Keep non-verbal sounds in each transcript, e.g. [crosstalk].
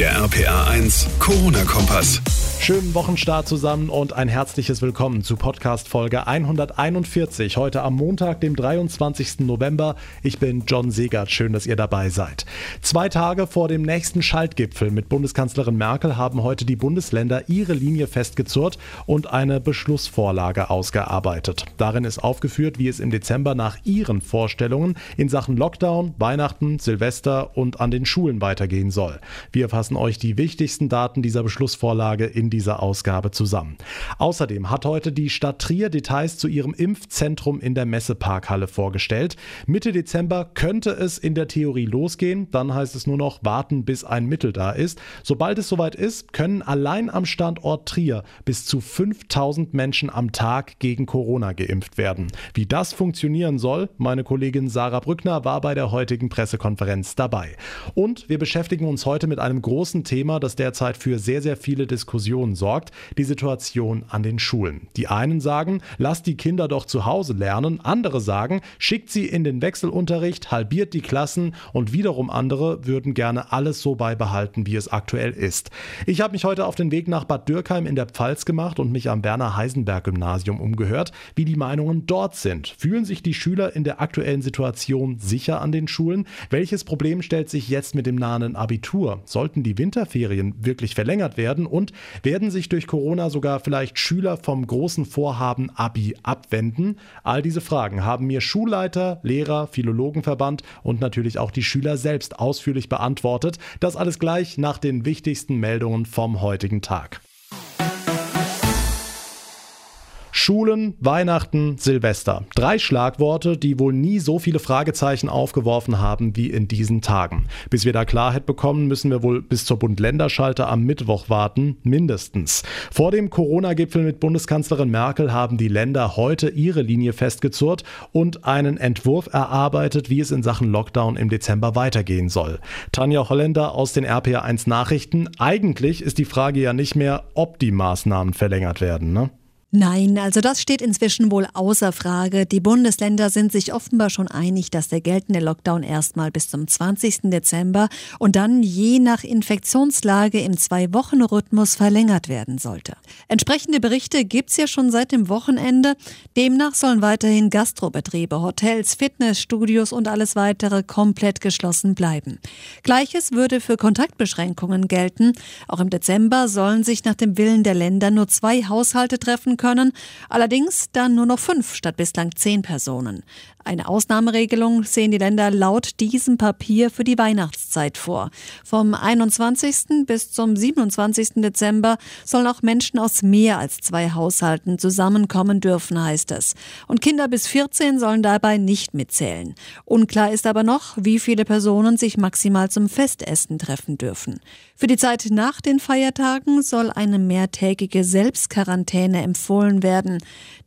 Der RPA 1 Corona-Kompass. Schönen Wochenstart zusammen und ein herzliches Willkommen zu Podcast Folge 141. Heute am Montag, dem 23. November. Ich bin John Segert. Schön, dass ihr dabei seid. Zwei Tage vor dem nächsten Schaltgipfel mit Bundeskanzlerin Merkel haben heute die Bundesländer ihre Linie festgezurrt und eine Beschlussvorlage ausgearbeitet. Darin ist aufgeführt, wie es im Dezember nach ihren Vorstellungen in Sachen Lockdown, Weihnachten, Silvester und an den Schulen weitergehen soll. Wir fassen euch die wichtigsten Daten dieser Beschlussvorlage in dieser Ausgabe zusammen. Außerdem hat heute die Stadt Trier Details zu ihrem Impfzentrum in der Messeparkhalle vorgestellt. Mitte Dezember könnte es in der Theorie losgehen, dann heißt es nur noch warten, bis ein Mittel da ist. Sobald es soweit ist, können allein am Standort Trier bis zu 5000 Menschen am Tag gegen Corona geimpft werden. Wie das funktionieren soll, meine Kollegin Sarah Brückner war bei der heutigen Pressekonferenz dabei. Und wir beschäftigen uns heute mit einem großen Thema, das derzeit für sehr, sehr viele Diskussionen sorgt, die Situation an den Schulen. Die einen sagen, lasst die Kinder doch zu Hause lernen, andere sagen, schickt sie in den Wechselunterricht, halbiert die Klassen und wiederum andere würden gerne alles so beibehalten, wie es aktuell ist. Ich habe mich heute auf den Weg nach Bad Dürkheim in der Pfalz gemacht und mich am Werner Heisenberg Gymnasium umgehört, wie die Meinungen dort sind. Fühlen sich die Schüler in der aktuellen Situation sicher an den Schulen? Welches Problem stellt sich jetzt mit dem nahen Abitur? Sollten die Winterferien wirklich verlängert werden? Und werden sich durch Corona sogar vielleicht Schüler vom großen Vorhaben Abi abwenden? All diese Fragen haben mir Schulleiter, Lehrer, Philologenverband und natürlich auch die Schüler selbst ausführlich beantwortet. Das alles gleich nach den wichtigsten Meldungen vom heutigen Tag. Schulen, Weihnachten, Silvester. Drei Schlagworte, die wohl nie so viele Fragezeichen aufgeworfen haben wie in diesen Tagen. Bis wir da Klarheit bekommen, müssen wir wohl bis zur Bund-Länder-Schalte am Mittwoch warten, mindestens. Vor dem Corona-Gipfel mit Bundeskanzlerin Merkel haben die Länder heute ihre Linie festgezurrt und einen Entwurf erarbeitet, wie es in Sachen Lockdown im Dezember weitergehen soll. Tanja Holländer aus den RPA1 Nachrichten. Eigentlich ist die Frage ja nicht mehr, ob die Maßnahmen verlängert werden, ne? Nein, also das steht inzwischen wohl außer Frage. Die Bundesländer sind sich offenbar schon einig, dass der geltende Lockdown erstmal bis zum 20. Dezember und dann je nach Infektionslage im Zwei-Wochen-Rhythmus verlängert werden sollte. Entsprechende Berichte gibt's ja schon seit dem Wochenende. Demnach sollen weiterhin Gastrobetriebe, Hotels, Fitnessstudios und alles weitere komplett geschlossen bleiben. Gleiches würde für Kontaktbeschränkungen gelten. Auch im Dezember sollen sich nach dem Willen der Länder nur zwei Haushalte treffen können, allerdings dann nur noch fünf statt bislang zehn Personen. Eine Ausnahmeregelung sehen die Länder laut diesem Papier für die Weihnachtszeit vor. Vom 21. bis zum 27. Dezember sollen auch Menschen aus mehr als zwei Haushalten zusammenkommen dürfen, heißt es. Und Kinder bis 14 sollen dabei nicht mitzählen. Unklar ist aber noch, wie viele Personen sich maximal zum Festessen treffen dürfen. Für die Zeit nach den Feiertagen soll eine mehrtägige Selbstquarantäne empfohlen werden.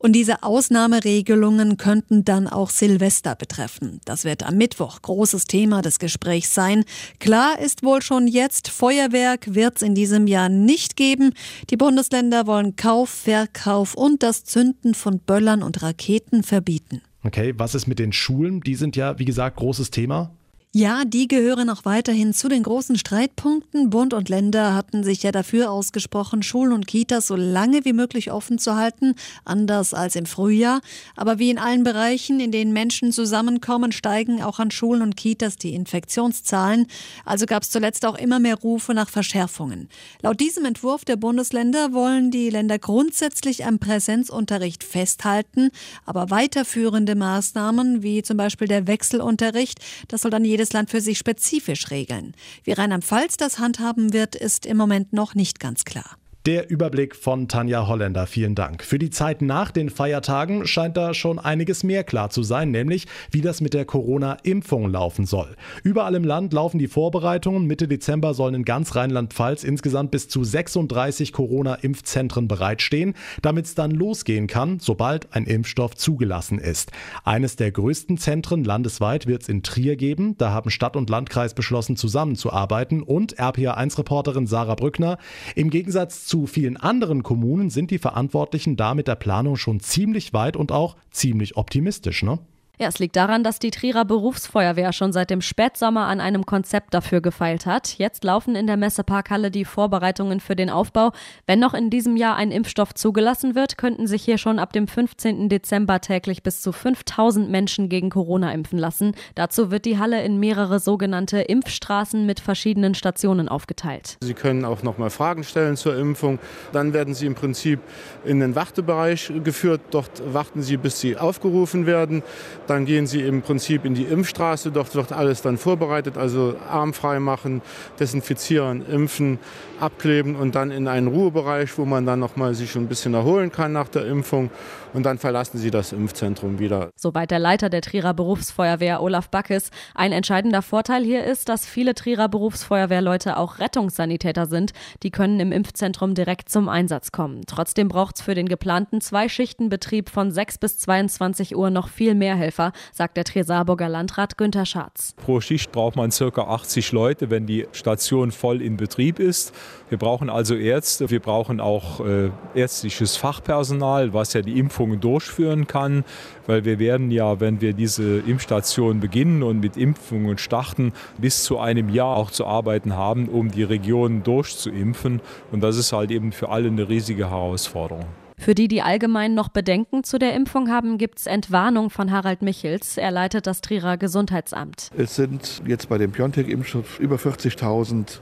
Und diese Ausnahmeregelungen könnten dann auch Silvester betreffen. Das wird am Mittwoch großes Thema des Gesprächs sein. Klar ist wohl schon jetzt, Feuerwerk wird es in diesem Jahr nicht geben. Die Bundesländer wollen Kauf, Verkauf und das Zünden von Böllern und Raketen verbieten. Okay, was ist mit den Schulen? Die sind ja, wie gesagt, großes Thema. Ja, die gehören auch weiterhin zu den großen Streitpunkten. Bund und Länder hatten sich ja dafür ausgesprochen, Schulen und Kitas so lange wie möglich offen zu halten, anders als im Frühjahr. Aber wie in allen Bereichen, in denen Menschen zusammenkommen, steigen auch an Schulen und Kitas die Infektionszahlen. Also gab es zuletzt auch immer mehr Rufe nach Verschärfungen. Laut diesem Entwurf der Bundesländer wollen die Länder grundsätzlich am Präsenzunterricht festhalten, aber weiterführende Maßnahmen wie zum Beispiel der Wechselunterricht, das soll dann jedes jedes Land für sich spezifisch regeln. Wie Rheinland-Pfalz das handhaben wird, ist im Moment noch nicht ganz klar. Der Überblick von Tanja Holländer, vielen Dank. Für die Zeit nach den Feiertagen scheint da schon einiges mehr klar zu sein, nämlich wie das mit der Corona-Impfung laufen soll. Überall im Land laufen die Vorbereitungen. Mitte Dezember sollen in ganz Rheinland-Pfalz insgesamt bis zu 36 Corona-Impfzentren bereitstehen, damit es dann losgehen kann, sobald ein Impfstoff zugelassen ist. Eines der größten Zentren landesweit wird es in Trier geben. Da haben Stadt und Landkreis beschlossen, zusammenzuarbeiten. Und RPA1-Reporterin Sarah Brückner, im Gegensatz zu zu vielen anderen Kommunen sind die Verantwortlichen da mit der Planung schon ziemlich weit und auch ziemlich optimistisch, ne? Ja, es liegt daran, dass die Trierer Berufsfeuerwehr schon seit dem Spätsommer an einem Konzept dafür gefeilt hat. Jetzt laufen in der Messeparkhalle die Vorbereitungen für den Aufbau. Wenn noch in diesem Jahr ein Impfstoff zugelassen wird, könnten sich hier schon ab dem 15. Dezember täglich bis zu 5000 Menschen gegen Corona impfen lassen. Dazu wird die Halle in mehrere sogenannte Impfstraßen mit verschiedenen Stationen aufgeteilt. Sie können auch noch mal Fragen stellen zur Impfung. Dann werden Sie im Prinzip in den Wartebereich geführt. Dort warten Sie, bis Sie aufgerufen werden. Dann gehen Sie im Prinzip in die Impfstraße. Dort wird alles dann vorbereitet, also Arm frei machen, desinfizieren, impfen, abkleben und dann in einen Ruhebereich, wo man dann noch mal sich ein bisschen erholen kann nach der Impfung. Und dann verlassen Sie das Impfzentrum wieder. Soweit der Leiter der Trierer Berufsfeuerwehr Olaf Backes. Ein entscheidender Vorteil hier ist, dass viele Trierer Berufsfeuerwehrleute auch Rettungssanitäter sind. Die können im Impfzentrum direkt zum Einsatz kommen. Trotzdem braucht es für den geplanten Zwei-Schichten-Betrieb von 6 bis 22 Uhr noch viel mehr Helfer, sagt der Tresaburger Landrat Günther Schatz. Pro Schicht braucht man circa 80 Leute, wenn die Station voll in Betrieb ist. Wir brauchen also Ärzte, wir brauchen auch äh, ärztliches Fachpersonal, was ja die Impfungen durchführen kann, weil wir werden ja, wenn wir diese Impfstation beginnen und mit Impfungen starten, bis zu einem Jahr auch zu arbeiten haben, um die Region durchzuimpfen. Und das ist halt eben für alle eine riesige Herausforderung. Für die, die allgemein noch Bedenken zu der Impfung haben, gibt es Entwarnung von Harald Michels. Er leitet das Trierer Gesundheitsamt. Es sind jetzt bei dem BioNTech-Impfstoff über 40.000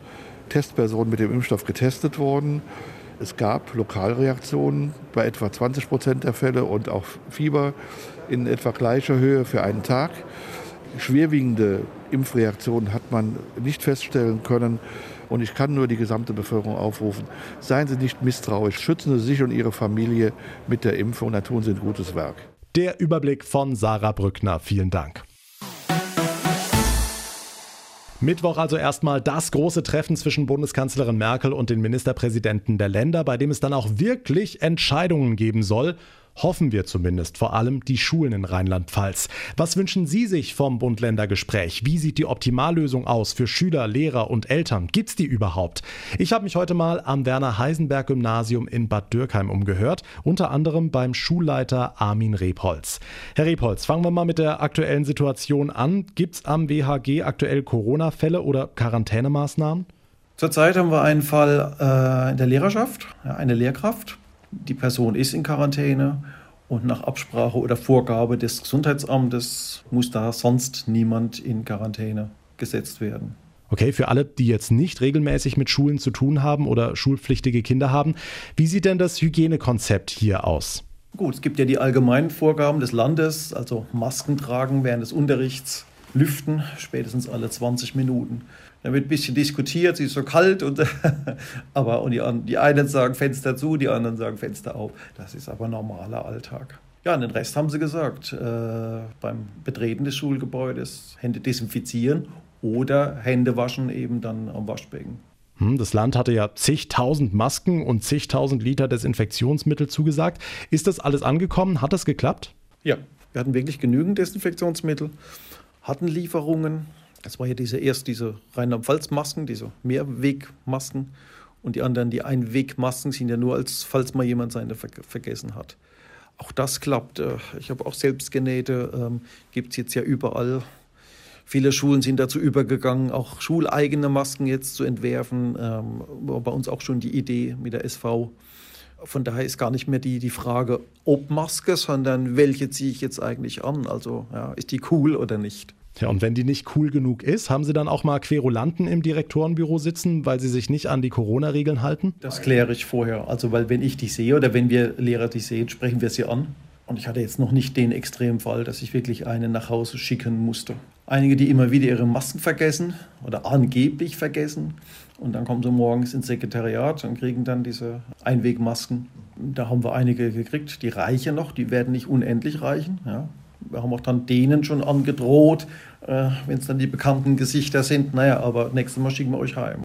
Testpersonen mit dem Impfstoff getestet worden. Es gab Lokalreaktionen bei etwa 20 Prozent der Fälle und auch Fieber in etwa gleicher Höhe für einen Tag. Schwerwiegende Impfreaktionen hat man nicht feststellen können. Und ich kann nur die gesamte Bevölkerung aufrufen, seien Sie nicht misstrauisch, schützen Sie sich und Ihre Familie mit der Impfung, dann tun Sie ein gutes Werk. Der Überblick von Sarah Brückner. Vielen Dank. Mittwoch also erstmal das große Treffen zwischen Bundeskanzlerin Merkel und den Ministerpräsidenten der Länder, bei dem es dann auch wirklich Entscheidungen geben soll. Hoffen wir zumindest, vor allem die Schulen in Rheinland-Pfalz. Was wünschen Sie sich vom Bund-Länder-Gespräch? Wie sieht die Optimallösung aus für Schüler, Lehrer und Eltern? Gibt's die überhaupt? Ich habe mich heute mal am Werner-Heisenberg-Gymnasium in Bad Dürkheim umgehört, unter anderem beim Schulleiter Armin Rebholz. Herr Rebholz, fangen wir mal mit der aktuellen Situation an. Gibt's am WHG aktuell Corona-Fälle oder Quarantänemaßnahmen? Zurzeit haben wir einen Fall äh, in der Lehrerschaft, ja, eine Lehrkraft, die Person ist in Quarantäne und nach Absprache oder Vorgabe des Gesundheitsamtes muss da sonst niemand in Quarantäne gesetzt werden. Okay, für alle, die jetzt nicht regelmäßig mit Schulen zu tun haben oder schulpflichtige Kinder haben, wie sieht denn das Hygienekonzept hier aus? Gut, es gibt ja die allgemeinen Vorgaben des Landes, also Masken tragen während des Unterrichts, lüften spätestens alle 20 Minuten. Da wird ein bisschen diskutiert, sie ist so kalt und [laughs] aber und die, die einen sagen Fenster zu, die anderen sagen Fenster auf. Das ist aber normaler Alltag. Ja, und den Rest haben sie gesagt. Äh, beim Betreten des Schulgebäudes Hände desinfizieren oder Hände waschen eben dann am Waschbecken. Hm, das Land hatte ja zigtausend Masken und zigtausend Liter Desinfektionsmittel zugesagt. Ist das alles angekommen? Hat das geklappt? Ja, wir hatten wirklich genügend Desinfektionsmittel, hatten Lieferungen, das war ja diese erst diese Rheinland-Pfalz-Masken, diese Mehrwegmasken. Und die anderen, die Einwegmasken, sind ja nur als, falls mal jemand seine ver vergessen hat. Auch das klappt. Äh, ich habe auch selbst genähte, ähm, gibt es jetzt ja überall. Viele Schulen sind dazu übergegangen, auch schuleigene Masken jetzt zu entwerfen. Ähm, war bei uns auch schon die Idee mit der SV. Von daher ist gar nicht mehr die, die Frage, ob Maske, sondern welche ziehe ich jetzt eigentlich an? Also ja, ist die cool oder nicht? Ja, und wenn die nicht cool genug ist, haben Sie dann auch mal Querulanten im Direktorenbüro sitzen, weil sie sich nicht an die Corona-Regeln halten? Das kläre ich vorher. Also, weil wenn ich die sehe oder wenn wir Lehrer die sehen, sprechen wir sie an. Und ich hatte jetzt noch nicht den Extremfall, dass ich wirklich einen nach Hause schicken musste. Einige, die immer wieder ihre Masken vergessen oder angeblich vergessen. Und dann kommen sie morgens ins Sekretariat und kriegen dann diese Einwegmasken. Da haben wir einige gekriegt, die reichen noch, die werden nicht unendlich reichen. Ja wir haben auch dann denen schon angedroht, äh, wenn es dann die bekannten Gesichter sind. Naja, aber nächstes Mal schicken wir euch heim.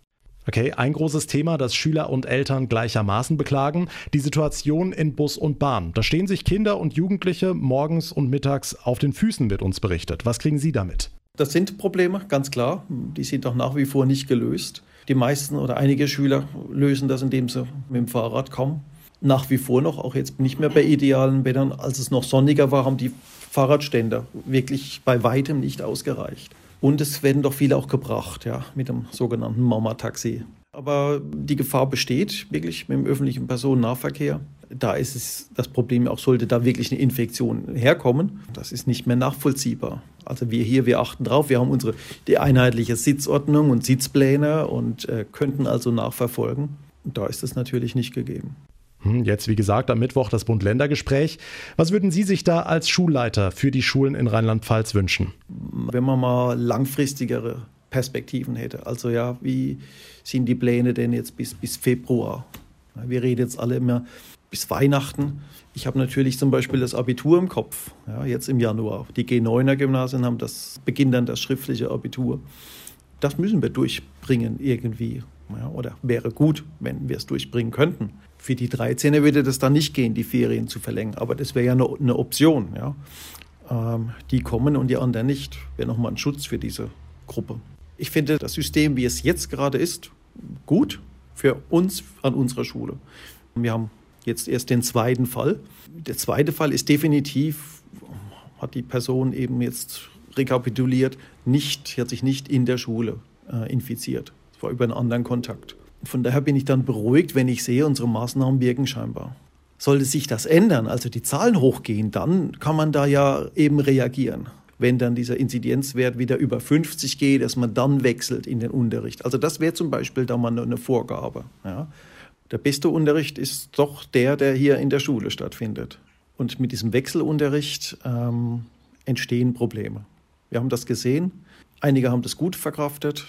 Okay, ein großes Thema, das Schüler und Eltern gleichermaßen beklagen, die Situation in Bus und Bahn. Da stehen sich Kinder und Jugendliche morgens und mittags auf den Füßen, wird uns berichtet. Was kriegen Sie damit? Das sind Probleme, ganz klar. Die sind auch nach wie vor nicht gelöst. Die meisten oder einige Schüler lösen das, indem sie mit dem Fahrrad kommen. Nach wie vor noch, auch jetzt nicht mehr bei idealen Wettern. Als es noch sonniger war, haben die Fahrradständer wirklich bei weitem nicht ausgereicht. Und es werden doch viele auch gebracht, ja, mit dem sogenannten Mama-Taxi. Aber die Gefahr besteht wirklich mit dem öffentlichen Personennahverkehr. Da ist es das Problem auch, sollte da wirklich eine Infektion herkommen, das ist nicht mehr nachvollziehbar. Also wir hier, wir achten drauf, wir haben unsere die einheitliche Sitzordnung und Sitzpläne und äh, könnten also nachverfolgen. Da ist es natürlich nicht gegeben. Hm, jetzt, wie gesagt, am Mittwoch das Bund-Länder-Gespräch. Was würden Sie sich da als Schulleiter für die Schulen in Rheinland-Pfalz wünschen? Wenn man mal langfristigere Perspektiven hätte. Also ja, wie sind die Pläne denn jetzt bis, bis Februar? Wir reden jetzt alle immer bis Weihnachten. Ich habe natürlich zum Beispiel das Abitur im Kopf, ja, jetzt im Januar. Die G9er Gymnasien haben das, beginnen dann das schriftliche Abitur. Das müssen wir durchbringen irgendwie. Ja, oder wäre gut, wenn wir es durchbringen könnten. Für die 13er würde das dann nicht gehen, die Ferien zu verlängern. Aber das wäre ja eine, eine Option. Ja. Ähm, die kommen und die anderen nicht. Wäre nochmal ein Schutz für diese Gruppe. Ich finde das System, wie es jetzt gerade ist, gut für uns an unserer Schule. Wir haben jetzt erst den zweiten Fall. Der zweite Fall ist definitiv, hat die Person eben jetzt rekapituliert, nicht, hat sich nicht in der Schule äh, infiziert. Es war über einen anderen Kontakt. Von daher bin ich dann beruhigt, wenn ich sehe, unsere Maßnahmen wirken scheinbar. Sollte sich das ändern, also die Zahlen hochgehen, dann kann man da ja eben reagieren. Wenn dann dieser Inzidenzwert wieder über 50 geht, dass man dann wechselt in den Unterricht. Also das wäre zum Beispiel da mal eine Vorgabe. Ja. Der beste Unterricht ist doch der, der hier in der Schule stattfindet. Und mit diesem Wechselunterricht ähm, entstehen Probleme. Wir haben das gesehen. Einige haben das gut verkraftet,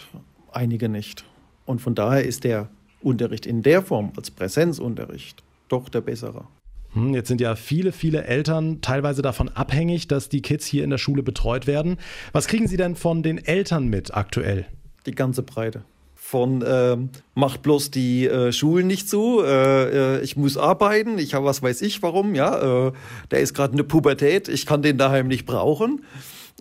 einige nicht. Und von daher ist der Unterricht in der Form als Präsenzunterricht doch der bessere. Hm, jetzt sind ja viele, viele Eltern teilweise davon abhängig, dass die Kids hier in der Schule betreut werden. Was kriegen Sie denn von den Eltern mit aktuell? Die ganze Breite von ähm, macht bloß die äh, Schulen nicht zu, äh, äh, ich muss arbeiten, ich habe was weiß ich warum, ja, äh, der ist gerade in der Pubertät, ich kann den daheim nicht brauchen,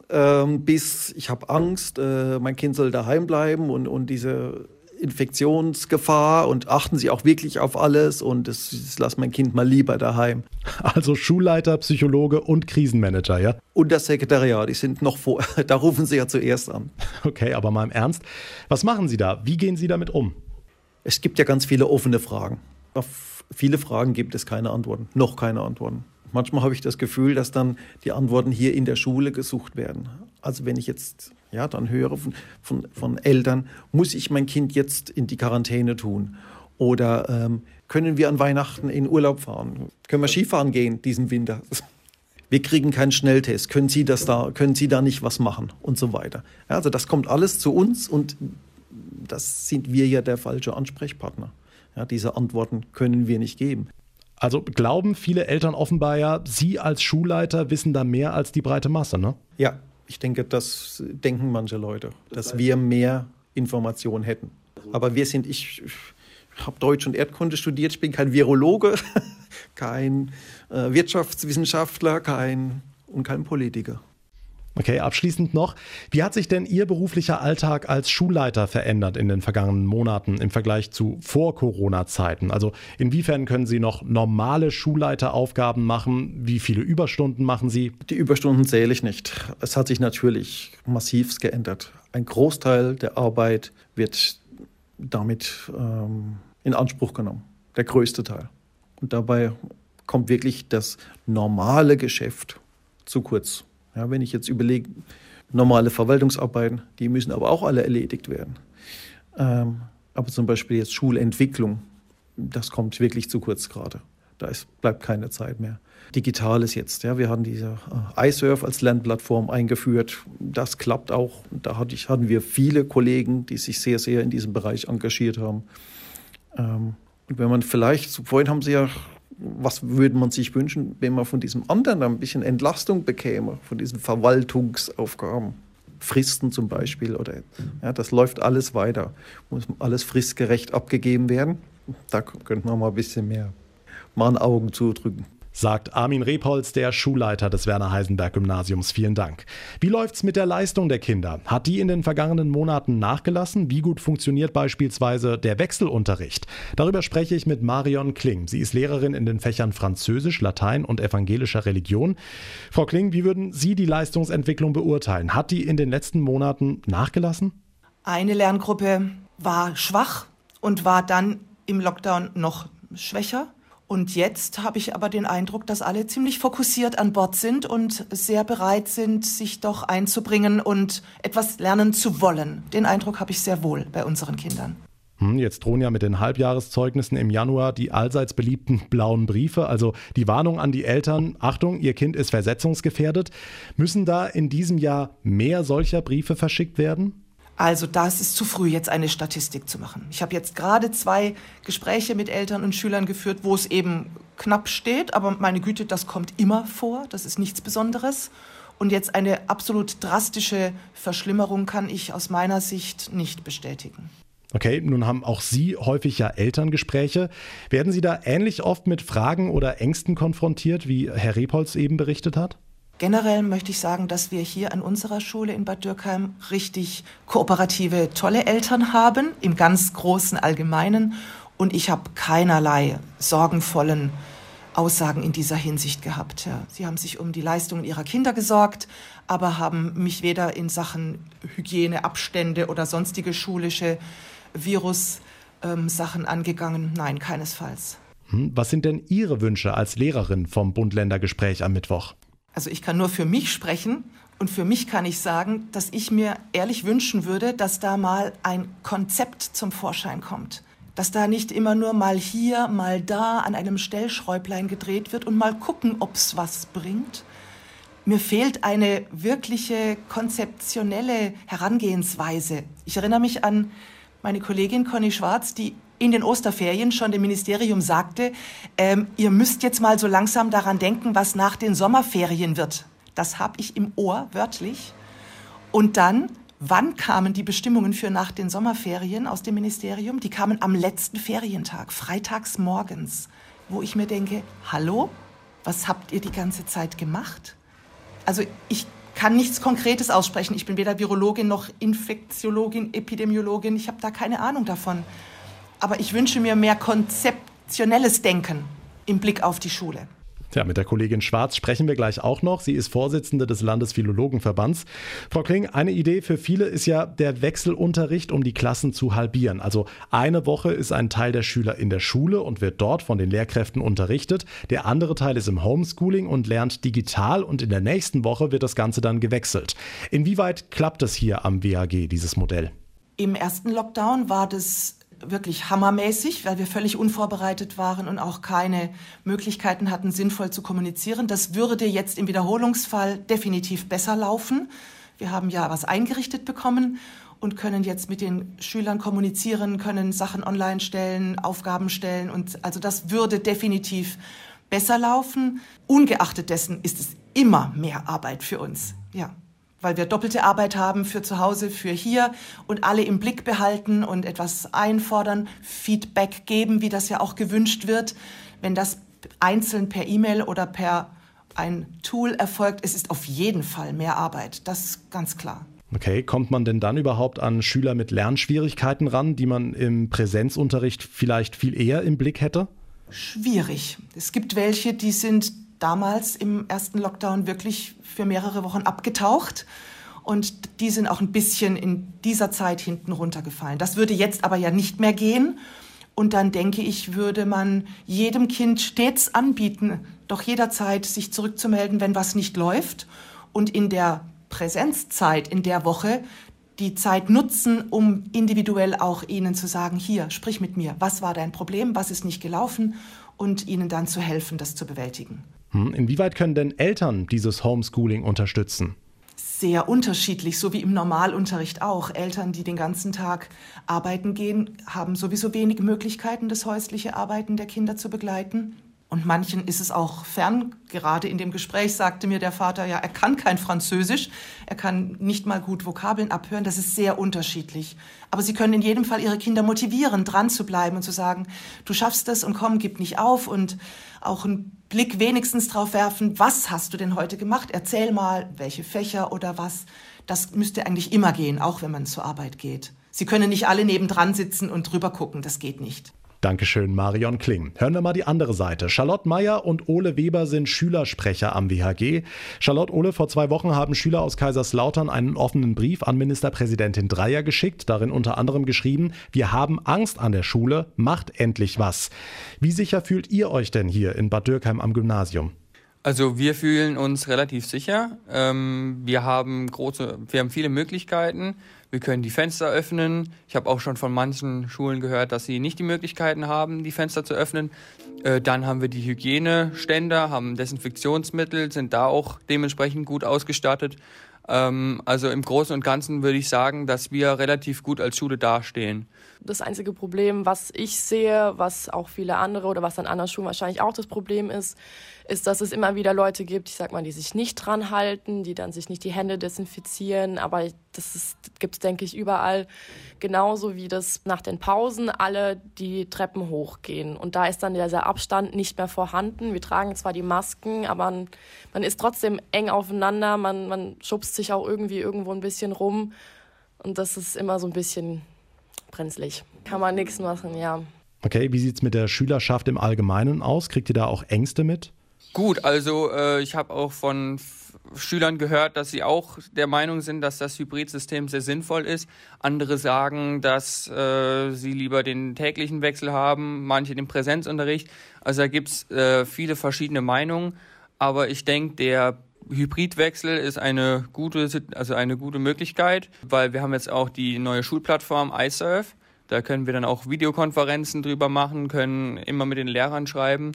ähm, bis ich habe Angst, äh, mein Kind soll daheim bleiben und, und diese Infektionsgefahr und achten Sie auch wirklich auf alles und das, das lass mein Kind mal lieber daheim. [laughs] Also Schulleiter, Psychologe und Krisenmanager, ja? Und das Sekretariat, die sind noch vor, [laughs] da rufen Sie ja zuerst an. Okay, aber mal im Ernst, was machen Sie da? Wie gehen Sie damit um? Es gibt ja ganz viele offene Fragen. Auf viele Fragen gibt es keine Antworten, noch keine Antworten. Manchmal habe ich das Gefühl, dass dann die Antworten hier in der Schule gesucht werden. Also wenn ich jetzt ja, dann höre von, von, von Eltern, muss ich mein Kind jetzt in die Quarantäne tun? Oder ähm, können wir an Weihnachten in Urlaub fahren? Können wir Skifahren gehen diesen Winter? [laughs] Wir kriegen keinen Schnelltest. Können Sie das da, können Sie da nicht was machen? Und so weiter. Ja, also das kommt alles zu uns und das sind wir ja der falsche Ansprechpartner. Ja, diese Antworten können wir nicht geben. Also glauben viele Eltern offenbar ja, Sie als Schulleiter wissen da mehr als die breite Masse, ne? Ja, ich denke, das denken manche Leute, dass wir mehr Informationen hätten. Aber wir sind, ich, habe Deutsch und Erdkunde studiert, ich bin kein Virologe, [laughs] kein äh, Wirtschaftswissenschaftler, kein und kein Politiker. Okay, abschließend noch, wie hat sich denn Ihr beruflicher Alltag als Schulleiter verändert in den vergangenen Monaten im Vergleich zu Vor-Corona-Zeiten? Also inwiefern können Sie noch normale Schulleiteraufgaben machen? Wie viele Überstunden machen Sie? Die Überstunden zähle ich nicht. Es hat sich natürlich massiv geändert. Ein Großteil der Arbeit wird damit ähm, in Anspruch genommen. Der größte Teil. Und dabei kommt wirklich das normale Geschäft zu kurz. Ja, wenn ich jetzt überlege, normale Verwaltungsarbeiten, die müssen aber auch alle erledigt werden. Ähm, aber zum Beispiel jetzt Schulentwicklung, das kommt wirklich zu kurz gerade. Da ist, bleibt keine Zeit mehr. Digitales jetzt, ja, wir haben diese äh, iSurf als Lernplattform eingeführt. Das klappt auch. Da hatte ich, hatten wir viele Kollegen, die sich sehr, sehr in diesem Bereich engagiert haben. Ähm, und wenn man vielleicht, vorhin haben Sie ja was würde man sich wünschen, wenn man von diesem anderen ein bisschen Entlastung bekäme, von diesen Verwaltungsaufgaben? Fristen zum Beispiel oder ja, das läuft alles weiter, muss alles fristgerecht abgegeben werden. Da könnte man mal ein bisschen mehr mal ein Augen zudrücken. Sagt Armin Repolz, der Schulleiter des Werner Heisenberg Gymnasiums. Vielen Dank. Wie läuft's mit der Leistung der Kinder? Hat die in den vergangenen Monaten nachgelassen? Wie gut funktioniert beispielsweise der Wechselunterricht? Darüber spreche ich mit Marion Kling. Sie ist Lehrerin in den Fächern Französisch, Latein und evangelischer Religion. Frau Kling, wie würden Sie die Leistungsentwicklung beurteilen? Hat die in den letzten Monaten nachgelassen? Eine Lerngruppe war schwach und war dann im Lockdown noch schwächer. Und jetzt habe ich aber den Eindruck, dass alle ziemlich fokussiert an Bord sind und sehr bereit sind, sich doch einzubringen und etwas lernen zu wollen. Den Eindruck habe ich sehr wohl bei unseren Kindern. Hm, jetzt drohen ja mit den Halbjahreszeugnissen im Januar die allseits beliebten blauen Briefe, also die Warnung an die Eltern, Achtung, ihr Kind ist versetzungsgefährdet. Müssen da in diesem Jahr mehr solcher Briefe verschickt werden? Also das ist zu früh, jetzt eine Statistik zu machen. Ich habe jetzt gerade zwei Gespräche mit Eltern und Schülern geführt, wo es eben knapp steht, aber meine Güte, das kommt immer vor, das ist nichts Besonderes. Und jetzt eine absolut drastische Verschlimmerung kann ich aus meiner Sicht nicht bestätigen. Okay, nun haben auch Sie häufig ja Elterngespräche. Werden Sie da ähnlich oft mit Fragen oder Ängsten konfrontiert, wie Herr Repolz eben berichtet hat? Generell möchte ich sagen, dass wir hier an unserer Schule in Bad Dürkheim richtig kooperative, tolle Eltern haben, im ganz großen Allgemeinen. Und ich habe keinerlei sorgenvollen Aussagen in dieser Hinsicht gehabt. Ja. Sie haben sich um die Leistungen ihrer Kinder gesorgt, aber haben mich weder in Sachen Hygieneabstände oder sonstige schulische Virus-Sachen ähm, angegangen. Nein, keinesfalls. Hm, was sind denn Ihre Wünsche als Lehrerin vom Bund-Länder-Gespräch am Mittwoch? Also ich kann nur für mich sprechen und für mich kann ich sagen, dass ich mir ehrlich wünschen würde, dass da mal ein Konzept zum Vorschein kommt. Dass da nicht immer nur mal hier, mal da an einem Stellschräublein gedreht wird und mal gucken, ob es was bringt. Mir fehlt eine wirkliche konzeptionelle Herangehensweise. Ich erinnere mich an meine Kollegin Conny Schwarz, die in den Osterferien schon dem Ministerium sagte, ähm, ihr müsst jetzt mal so langsam daran denken, was nach den Sommerferien wird. Das habe ich im Ohr, wörtlich. Und dann, wann kamen die Bestimmungen für nach den Sommerferien aus dem Ministerium? Die kamen am letzten Ferientag, freitags morgens, wo ich mir denke, hallo, was habt ihr die ganze Zeit gemacht? Also ich kann nichts Konkretes aussprechen. Ich bin weder Virologin noch Infektiologin, Epidemiologin. Ich habe da keine Ahnung davon. Aber ich wünsche mir mehr konzeptionelles Denken im Blick auf die Schule. Ja, mit der Kollegin Schwarz sprechen wir gleich auch noch. Sie ist Vorsitzende des Landesphilologenverbands. Frau Kling, eine Idee für viele ist ja der Wechselunterricht, um die Klassen zu halbieren. Also eine Woche ist ein Teil der Schüler in der Schule und wird dort von den Lehrkräften unterrichtet. Der andere Teil ist im Homeschooling und lernt digital und in der nächsten Woche wird das Ganze dann gewechselt. Inwieweit klappt es hier am WAG, dieses Modell? Im ersten Lockdown war das wirklich hammermäßig, weil wir völlig unvorbereitet waren und auch keine Möglichkeiten hatten, sinnvoll zu kommunizieren. Das würde jetzt im Wiederholungsfall definitiv besser laufen. Wir haben ja was eingerichtet bekommen und können jetzt mit den Schülern kommunizieren, können Sachen online stellen, Aufgaben stellen und also das würde definitiv besser laufen. Ungeachtet dessen ist es immer mehr Arbeit für uns. Ja weil wir doppelte Arbeit haben für zu Hause, für hier und alle im Blick behalten und etwas einfordern, Feedback geben, wie das ja auch gewünscht wird. Wenn das einzeln per E-Mail oder per ein Tool erfolgt, es ist auf jeden Fall mehr Arbeit. Das ist ganz klar. Okay, kommt man denn dann überhaupt an Schüler mit Lernschwierigkeiten ran, die man im Präsenzunterricht vielleicht viel eher im Blick hätte? Schwierig. Es gibt welche, die sind damals im ersten Lockdown wirklich für mehrere Wochen abgetaucht. Und die sind auch ein bisschen in dieser Zeit hinten runtergefallen. Das würde jetzt aber ja nicht mehr gehen. Und dann denke ich, würde man jedem Kind stets anbieten, doch jederzeit sich zurückzumelden, wenn was nicht läuft. Und in der Präsenzzeit, in der Woche, die Zeit nutzen, um individuell auch ihnen zu sagen, hier, sprich mit mir, was war dein Problem, was ist nicht gelaufen und ihnen dann zu helfen, das zu bewältigen. Hm, inwieweit können denn Eltern dieses Homeschooling unterstützen? Sehr unterschiedlich, so wie im Normalunterricht auch. Eltern, die den ganzen Tag arbeiten gehen, haben sowieso wenig Möglichkeiten, das häusliche Arbeiten der Kinder zu begleiten. Und manchen ist es auch fern. Gerade in dem Gespräch sagte mir der Vater, ja, er kann kein Französisch, er kann nicht mal gut Vokabeln abhören. Das ist sehr unterschiedlich. Aber sie können in jedem Fall ihre Kinder motivieren, dran zu bleiben und zu sagen, du schaffst es und komm, gib nicht auf und auch einen Blick wenigstens drauf werfen, was hast du denn heute gemacht? Erzähl mal, welche Fächer oder was. Das müsste eigentlich immer gehen, auch wenn man zur Arbeit geht. Sie können nicht alle nebendran sitzen und drüber gucken, das geht nicht. Dankeschön, Marion Kling. Hören wir mal die andere Seite. Charlotte Meyer und Ole Weber sind Schülersprecher am WHG. Charlotte, Ole, vor zwei Wochen haben Schüler aus Kaiserslautern einen offenen Brief an Ministerpräsidentin Dreyer geschickt, darin unter anderem geschrieben, wir haben Angst an der Schule, macht endlich was. Wie sicher fühlt ihr euch denn hier in Bad Dürkheim am Gymnasium? Also wir fühlen uns relativ sicher. Ähm, wir haben große, wir haben viele Möglichkeiten. Wir können die Fenster öffnen. Ich habe auch schon von manchen Schulen gehört, dass sie nicht die Möglichkeiten haben, die Fenster zu öffnen. Äh, dann haben wir die Hygieneständer, haben Desinfektionsmittel, sind da auch dementsprechend gut ausgestattet. Ähm, also im Großen und Ganzen würde ich sagen, dass wir relativ gut als Schule dastehen. Das einzige Problem, was ich sehe, was auch viele andere oder was an anderen Schulen wahrscheinlich auch das Problem ist, ist, dass es immer wieder Leute gibt, ich sag mal, die sich nicht dran halten, die dann sich nicht die Hände desinfizieren. Aber das gibt es, denke ich, überall. Genauso wie das nach den Pausen alle die Treppen hochgehen. Und da ist dann dieser Abstand nicht mehr vorhanden. Wir tragen zwar die Masken, aber man, man ist trotzdem eng aufeinander. Man, man schubst sich auch irgendwie irgendwo ein bisschen rum. Und das ist immer so ein bisschen brenzlig. Kann man nichts machen, ja. Okay, wie sieht es mit der Schülerschaft im Allgemeinen aus? Kriegt ihr da auch Ängste mit? Gut, also äh, ich habe auch von Schülern gehört, dass sie auch der Meinung sind, dass das Hybridsystem sehr sinnvoll ist. Andere sagen, dass äh, sie lieber den täglichen Wechsel haben, manche den Präsenzunterricht. Also da gibt es äh, viele verschiedene Meinungen. Aber ich denke, der Hybridwechsel ist eine gute, also eine gute Möglichkeit, weil wir haben jetzt auch die neue Schulplattform iSurf. Da können wir dann auch Videokonferenzen drüber machen, können immer mit den Lehrern schreiben.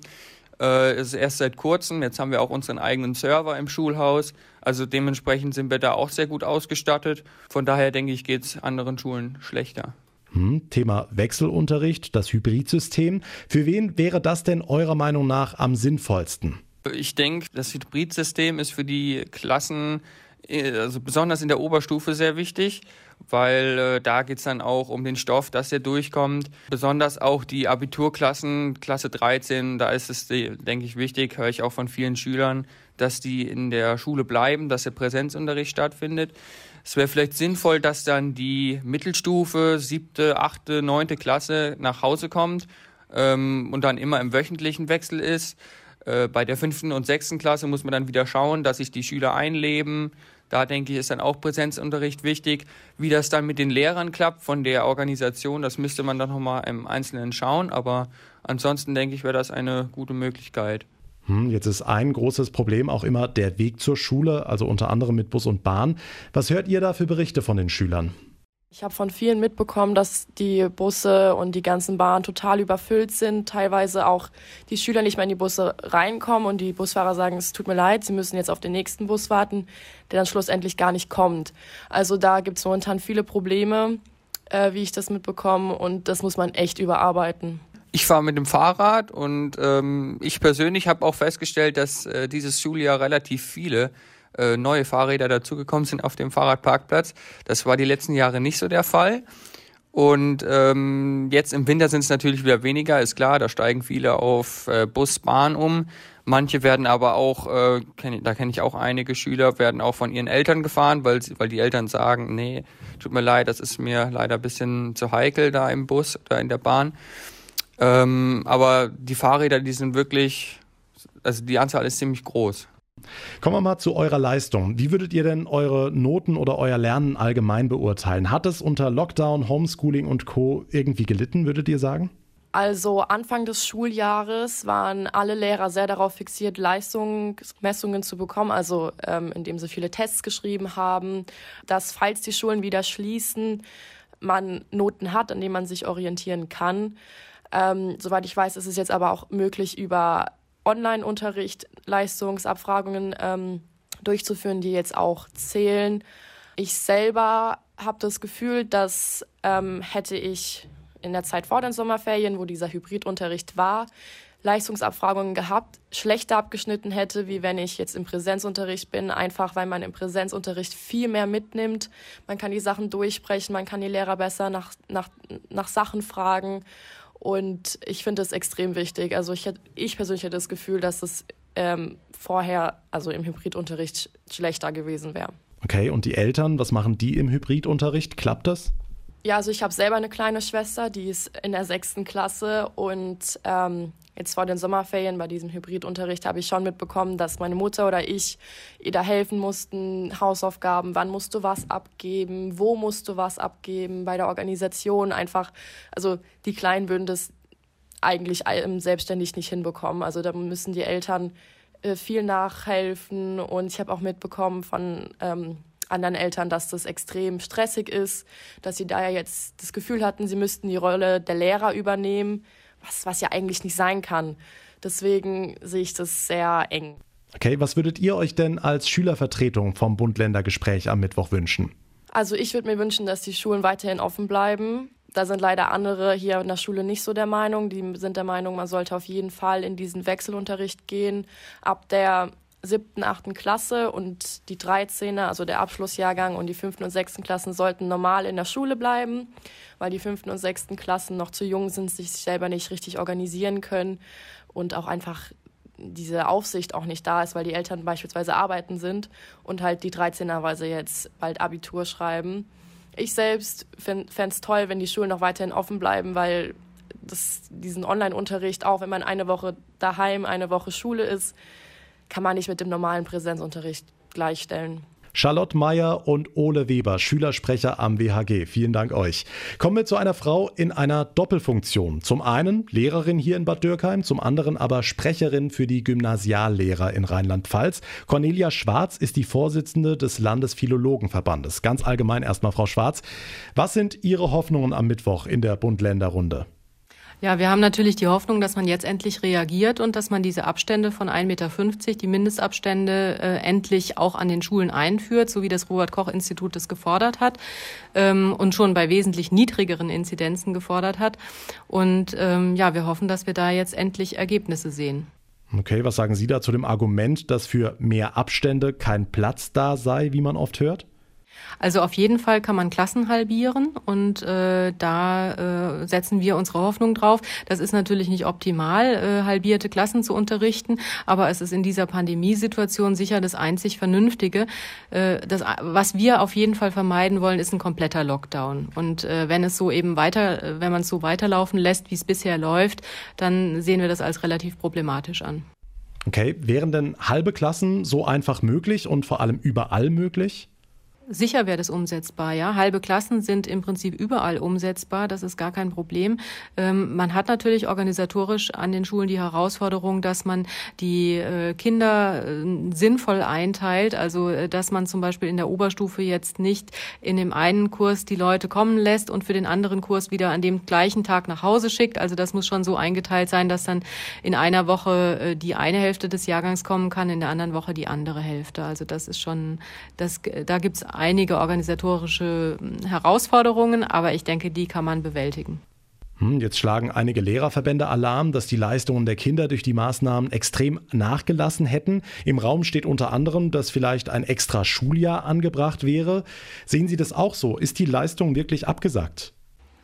Äh, ist erst seit kurzem. Jetzt haben wir auch unseren eigenen Server im Schulhaus. Also dementsprechend sind wir da auch sehr gut ausgestattet. Von daher denke ich, geht es anderen Schulen schlechter. Hm, Thema Wechselunterricht, das Hybridsystem. Für wen wäre das denn eurer Meinung nach am sinnvollsten? Ich denke, das Hybridsystem ist für die Klassen, äh, also besonders in der Oberstufe, sehr wichtig, weil äh, da geht es dann auch um den Stoff, dass der durchkommt. Besonders auch die Abiturklassen, Klasse 13, da ist es, denke ich, wichtig, höre ich auch von vielen Schülern, dass die in der Schule bleiben, dass der Präsenzunterricht stattfindet. Es wäre vielleicht sinnvoll, dass dann die Mittelstufe, siebte, achte, neunte Klasse nach Hause kommt ähm, und dann immer im wöchentlichen Wechsel ist äh, bei der fünften und sechsten Klasse muss man dann wieder schauen, dass sich die Schüler einleben. Da denke ich, ist dann auch Präsenzunterricht wichtig. Wie das dann mit den Lehrern klappt von der Organisation, das müsste man dann nochmal im Einzelnen schauen. Aber ansonsten denke ich, wäre das eine gute Möglichkeit. Hm, jetzt ist ein großes Problem auch immer der Weg zur Schule, also unter anderem mit Bus und Bahn. Was hört ihr da für Berichte von den Schülern? Ich habe von vielen mitbekommen, dass die Busse und die ganzen Bahnen total überfüllt sind. Teilweise auch die Schüler nicht mehr in die Busse reinkommen und die Busfahrer sagen, es tut mir leid, sie müssen jetzt auf den nächsten Bus warten, der dann schlussendlich gar nicht kommt. Also da gibt es momentan viele Probleme, äh, wie ich das mitbekomme, und das muss man echt überarbeiten. Ich fahre mit dem Fahrrad und ähm, ich persönlich habe auch festgestellt, dass äh, dieses Schuljahr relativ viele äh, neue Fahrräder dazugekommen sind auf dem Fahrradparkplatz. Das war die letzten Jahre nicht so der Fall. Und ähm, jetzt im Winter sind es natürlich wieder weniger, ist klar, da steigen viele auf äh, Bus, Bahn um. Manche werden aber auch, äh, kenn, da kenne ich auch einige Schüler, werden auch von ihren Eltern gefahren, weil, weil die Eltern sagen, nee, tut mir leid, das ist mir leider ein bisschen zu heikel da im Bus oder in der Bahn. Ähm, aber die Fahrräder, die sind wirklich, also die Anzahl ist ziemlich groß. Kommen wir mal zu eurer Leistung. Wie würdet ihr denn eure Noten oder euer Lernen allgemein beurteilen? Hat es unter Lockdown, Homeschooling und Co. irgendwie gelitten, würdet ihr sagen? Also Anfang des Schuljahres waren alle Lehrer sehr darauf fixiert, Leistungsmessungen zu bekommen, also ähm, indem sie viele Tests geschrieben haben, dass falls die Schulen wieder schließen, man Noten hat, an denen man sich orientieren kann. Ähm, soweit ich weiß, ist es jetzt aber auch möglich, über Online-Unterricht Leistungsabfragungen ähm, durchzuführen, die jetzt auch zählen. Ich selber habe das Gefühl, dass ähm, hätte ich in der Zeit vor den Sommerferien, wo dieser Hybridunterricht war, Leistungsabfragungen gehabt, schlechter abgeschnitten hätte, wie wenn ich jetzt im Präsenzunterricht bin, einfach weil man im Präsenzunterricht viel mehr mitnimmt. Man kann die Sachen durchsprechen, man kann die Lehrer besser nach, nach, nach Sachen fragen. Und ich finde es extrem wichtig. Also ich, ich persönlich hätte das Gefühl, dass es ähm, vorher, also im Hybridunterricht, schlechter gewesen wäre. Okay, und die Eltern, was machen die im Hybridunterricht? Klappt das? Ja, also ich habe selber eine kleine Schwester, die ist in der sechsten Klasse und ähm, jetzt vor den Sommerferien bei diesem Hybridunterricht habe ich schon mitbekommen, dass meine Mutter oder ich ihr da helfen mussten, Hausaufgaben, wann musst du was abgeben, wo musst du was abgeben, bei der Organisation einfach, also die Kleinen würden das eigentlich selbstständig nicht hinbekommen. Also da müssen die Eltern äh, viel nachhelfen und ich habe auch mitbekommen von ähm, anderen Eltern, dass das extrem stressig ist, dass sie da ja jetzt das Gefühl hatten, sie müssten die Rolle der Lehrer übernehmen, was, was ja eigentlich nicht sein kann. Deswegen sehe ich das sehr eng. Okay, was würdet ihr euch denn als Schülervertretung vom Bund-Länder-Gespräch am Mittwoch wünschen? Also ich würde mir wünschen, dass die Schulen weiterhin offen bleiben. Da sind leider andere hier in der Schule nicht so der Meinung. Die sind der Meinung, man sollte auf jeden Fall in diesen Wechselunterricht gehen. Ab der siebten, achten Klasse und die 13er, also der Abschlussjahrgang und die fünften und sechsten Klassen sollten normal in der Schule bleiben, weil die fünften und sechsten Klassen noch zu jung sind, sich selber nicht richtig organisieren können und auch einfach diese Aufsicht auch nicht da ist, weil die Eltern beispielsweise arbeiten sind und halt die 13er, weil jetzt bald Abitur schreiben. Ich selbst fände es toll, wenn die Schulen noch weiterhin offen bleiben, weil das, diesen Online-Unterricht, auch wenn man eine Woche daheim, eine Woche Schule ist, kann man nicht mit dem normalen Präsenzunterricht gleichstellen. Charlotte Meyer und Ole Weber, Schülersprecher am WHG. Vielen Dank euch. Kommen wir zu einer Frau in einer Doppelfunktion. Zum einen Lehrerin hier in Bad Dürkheim, zum anderen aber Sprecherin für die Gymnasiallehrer in Rheinland-Pfalz. Cornelia Schwarz ist die Vorsitzende des Landesphilologenverbandes. Ganz allgemein erstmal, Frau Schwarz. Was sind Ihre Hoffnungen am Mittwoch in der Bund-Länder-Runde? Ja, wir haben natürlich die Hoffnung, dass man jetzt endlich reagiert und dass man diese Abstände von 1,50 Meter, die Mindestabstände, äh, endlich auch an den Schulen einführt, so wie das Robert-Koch-Institut das gefordert hat ähm, und schon bei wesentlich niedrigeren Inzidenzen gefordert hat. Und ähm, ja, wir hoffen, dass wir da jetzt endlich Ergebnisse sehen. Okay, was sagen Sie da zu dem Argument, dass für mehr Abstände kein Platz da sei, wie man oft hört? Also auf jeden Fall kann man Klassen halbieren und äh, da äh, setzen wir unsere Hoffnung drauf. Das ist natürlich nicht optimal, äh, halbierte Klassen zu unterrichten, aber es ist in dieser Pandemiesituation sicher das einzig Vernünftige. Äh, das, was wir auf jeden Fall vermeiden wollen, ist ein kompletter Lockdown. Und äh, wenn es so eben weiter, wenn man es so weiterlaufen lässt, wie es bisher läuft, dann sehen wir das als relativ problematisch an. Okay, wären denn halbe Klassen so einfach möglich und vor allem überall möglich? Sicher wäre das umsetzbar, ja. Halbe Klassen sind im Prinzip überall umsetzbar, das ist gar kein Problem. Ähm, man hat natürlich organisatorisch an den Schulen die Herausforderung, dass man die äh, Kinder äh, sinnvoll einteilt, also äh, dass man zum Beispiel in der Oberstufe jetzt nicht in dem einen Kurs die Leute kommen lässt und für den anderen Kurs wieder an dem gleichen Tag nach Hause schickt. Also das muss schon so eingeteilt sein, dass dann in einer Woche äh, die eine Hälfte des Jahrgangs kommen kann, in der anderen Woche die andere Hälfte. Also das ist schon, das, da gibt's einige organisatorische hm, Herausforderungen, aber ich denke, die kann man bewältigen. Hm, jetzt schlagen einige Lehrerverbände Alarm, dass die Leistungen der Kinder durch die Maßnahmen extrem nachgelassen hätten. Im Raum steht unter anderem, dass vielleicht ein extra Schuljahr angebracht wäre. Sehen Sie das auch so? Ist die Leistung wirklich abgesagt?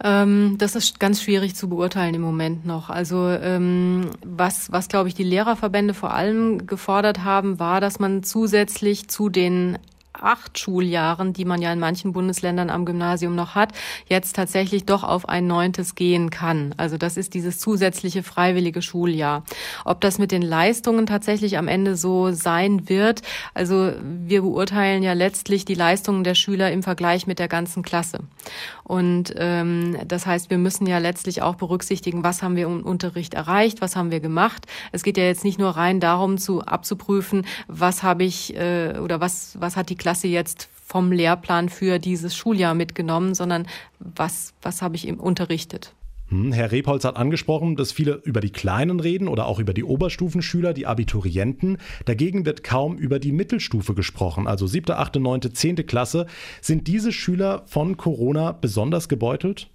Ähm, das ist ganz schwierig zu beurteilen im Moment noch. Also ähm, was, was glaube ich, die Lehrerverbände vor allem gefordert haben, war, dass man zusätzlich zu den acht Schuljahren, die man ja in manchen Bundesländern am Gymnasium noch hat, jetzt tatsächlich doch auf ein neuntes gehen kann. Also das ist dieses zusätzliche freiwillige Schuljahr. Ob das mit den Leistungen tatsächlich am Ende so sein wird, also wir beurteilen ja letztlich die Leistungen der Schüler im Vergleich mit der ganzen Klasse. Und ähm, das heißt, wir müssen ja letztlich auch berücksichtigen, was haben wir im Unterricht erreicht, was haben wir gemacht. Es geht ja jetzt nicht nur rein darum, zu abzuprüfen, was habe ich äh, oder was was hat die Klasse jetzt vom Lehrplan für dieses Schuljahr mitgenommen, sondern was, was habe ich ihm unterrichtet. Hm, Herr Rebholz hat angesprochen, dass viele über die Kleinen reden oder auch über die Oberstufenschüler, die Abiturienten. Dagegen wird kaum über die Mittelstufe gesprochen, also siebte, achte, neunte, zehnte Klasse. Sind diese Schüler von Corona besonders gebeutelt?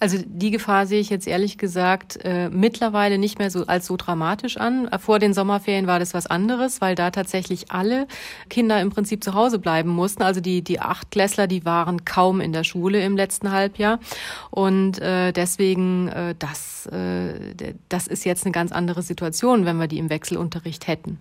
Also die Gefahr sehe ich jetzt ehrlich gesagt äh, mittlerweile nicht mehr so als so dramatisch an. Vor den Sommerferien war das was anderes, weil da tatsächlich alle Kinder im Prinzip zu Hause bleiben mussten. Also die die Achtklässler, die waren kaum in der Schule im letzten Halbjahr und äh, deswegen äh, das äh, das ist jetzt eine ganz andere Situation, wenn wir die im Wechselunterricht hätten.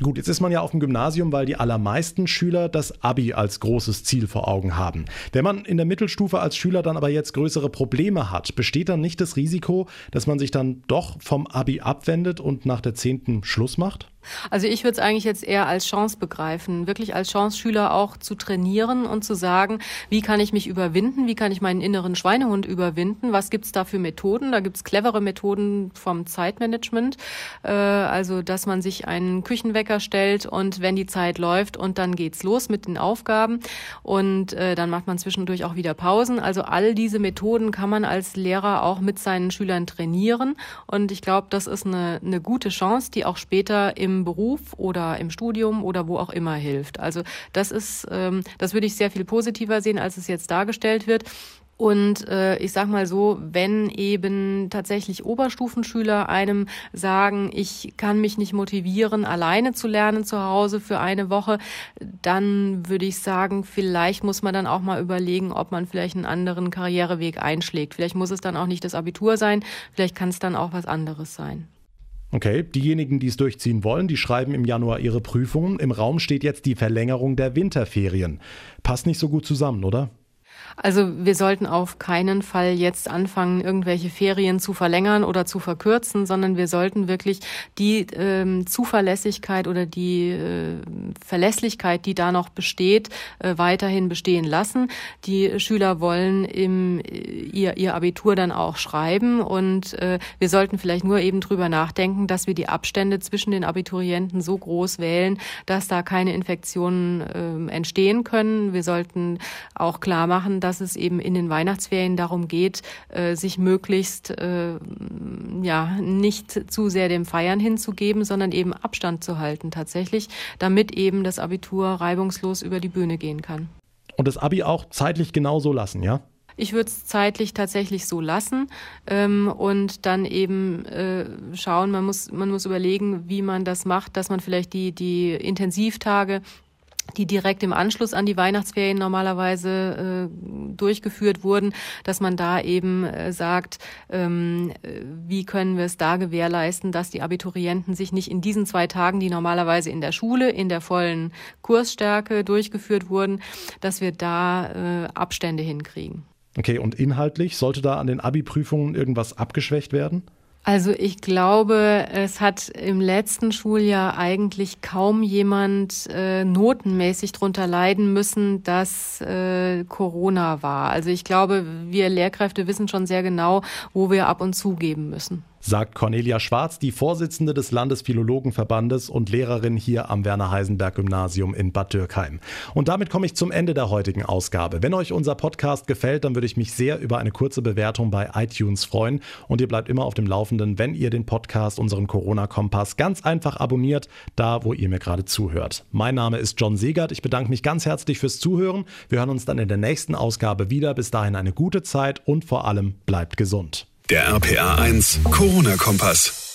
Gut, jetzt ist man ja auf dem Gymnasium, weil die allermeisten Schüler das Abi als großes Ziel vor Augen haben. Wenn man in der Mittelstufe als Schüler dann aber jetzt größere Probleme hat, besteht dann nicht das Risiko, dass man sich dann doch vom Abi abwendet und nach der zehnten Schluss macht? Also ich würde es eigentlich jetzt eher als Chance begreifen, wirklich als Chance, Schüler auch zu trainieren und zu sagen, wie kann ich mich überwinden, wie kann ich meinen inneren Schweinehund überwinden, was gibt es da für Methoden? Da gibt es clevere Methoden vom Zeitmanagement, äh, also dass man sich einen Küchenwecker stellt und wenn die Zeit läuft und dann geht's los mit den Aufgaben und äh, dann macht man zwischendurch auch wieder Pausen. Also all diese Methoden kann man als Lehrer auch mit seinen Schülern trainieren und ich glaube, das ist eine, eine gute Chance, die auch später im Beruf oder im Studium oder wo auch immer hilft. Also das ist, ähm, das würde ich sehr viel positiver sehen, als es jetzt dargestellt wird. Und äh, ich sag mal so, wenn eben tatsächlich Oberstufenschüler einem sagen, ich kann mich nicht motivieren, alleine zu lernen zu Hause für eine Woche, dann würde ich sagen, vielleicht muss man dann auch mal überlegen, ob man vielleicht einen anderen Karriereweg einschlägt. Vielleicht muss es dann auch nicht das Abitur sein, vielleicht kann es dann auch was anderes sein. Okay, diejenigen, die es durchziehen wollen, die schreiben im Januar ihre Prüfungen. Im Raum steht jetzt die Verlängerung der Winterferien. Passt nicht so gut zusammen, oder? Also wir sollten auf keinen Fall jetzt anfangen, irgendwelche Ferien zu verlängern oder zu verkürzen, sondern wir sollten wirklich die ähm, Zuverlässigkeit oder die äh, Verlässlichkeit, die da noch besteht, äh, weiterhin bestehen lassen. Die Schüler wollen im, äh, ihr, ihr Abitur dann auch schreiben und äh, wir sollten vielleicht nur eben drüber nachdenken, dass wir die Abstände zwischen den Abiturienten so groß wählen, dass da keine Infektionen äh, entstehen können. Wir sollten auch klar machen, dass es eben in den Weihnachtsferien darum geht, äh, sich möglichst äh, ja nicht zu sehr dem Feiern hinzugeben, sondern eben Abstand zu halten tatsächlich, damit eben das Abitur reibungslos über die Bühne gehen kann. Und das Abi auch zeitlich genauso lassen, ja? Ich würde es zeitlich tatsächlich so lassen ähm, und dann eben äh, schauen, man muss, man muss überlegen, wie man das macht, dass man vielleicht die, die Intensivtage die direkt im Anschluss an die Weihnachtsferien normalerweise äh, durchgeführt wurden, dass man da eben äh, sagt, ähm, äh, wie können wir es da gewährleisten, dass die Abiturienten sich nicht in diesen zwei Tagen, die normalerweise in der Schule in der vollen Kursstärke durchgeführt wurden, dass wir da äh, Abstände hinkriegen. Okay, und inhaltlich sollte da an den Abi-Prüfungen irgendwas abgeschwächt werden? Also ich glaube, es hat im letzten Schuljahr eigentlich kaum jemand äh, notenmäßig drunter leiden müssen, dass äh, Corona war. Also ich glaube, wir Lehrkräfte wissen schon sehr genau, wo wir ab und zu geben müssen sagt Cornelia Schwarz, die Vorsitzende des Landesphilologenverbandes und Lehrerin hier am Werner-Heisenberg-Gymnasium in Bad Dürkheim. Und damit komme ich zum Ende der heutigen Ausgabe. Wenn euch unser Podcast gefällt, dann würde ich mich sehr über eine kurze Bewertung bei iTunes freuen. Und ihr bleibt immer auf dem Laufenden, wenn ihr den Podcast, unseren Corona-Kompass, ganz einfach abonniert, da wo ihr mir gerade zuhört. Mein Name ist John Segert. Ich bedanke mich ganz herzlich fürs Zuhören. Wir hören uns dann in der nächsten Ausgabe wieder. Bis dahin eine gute Zeit und vor allem bleibt gesund. Der RPA 1 Corona-Kompass.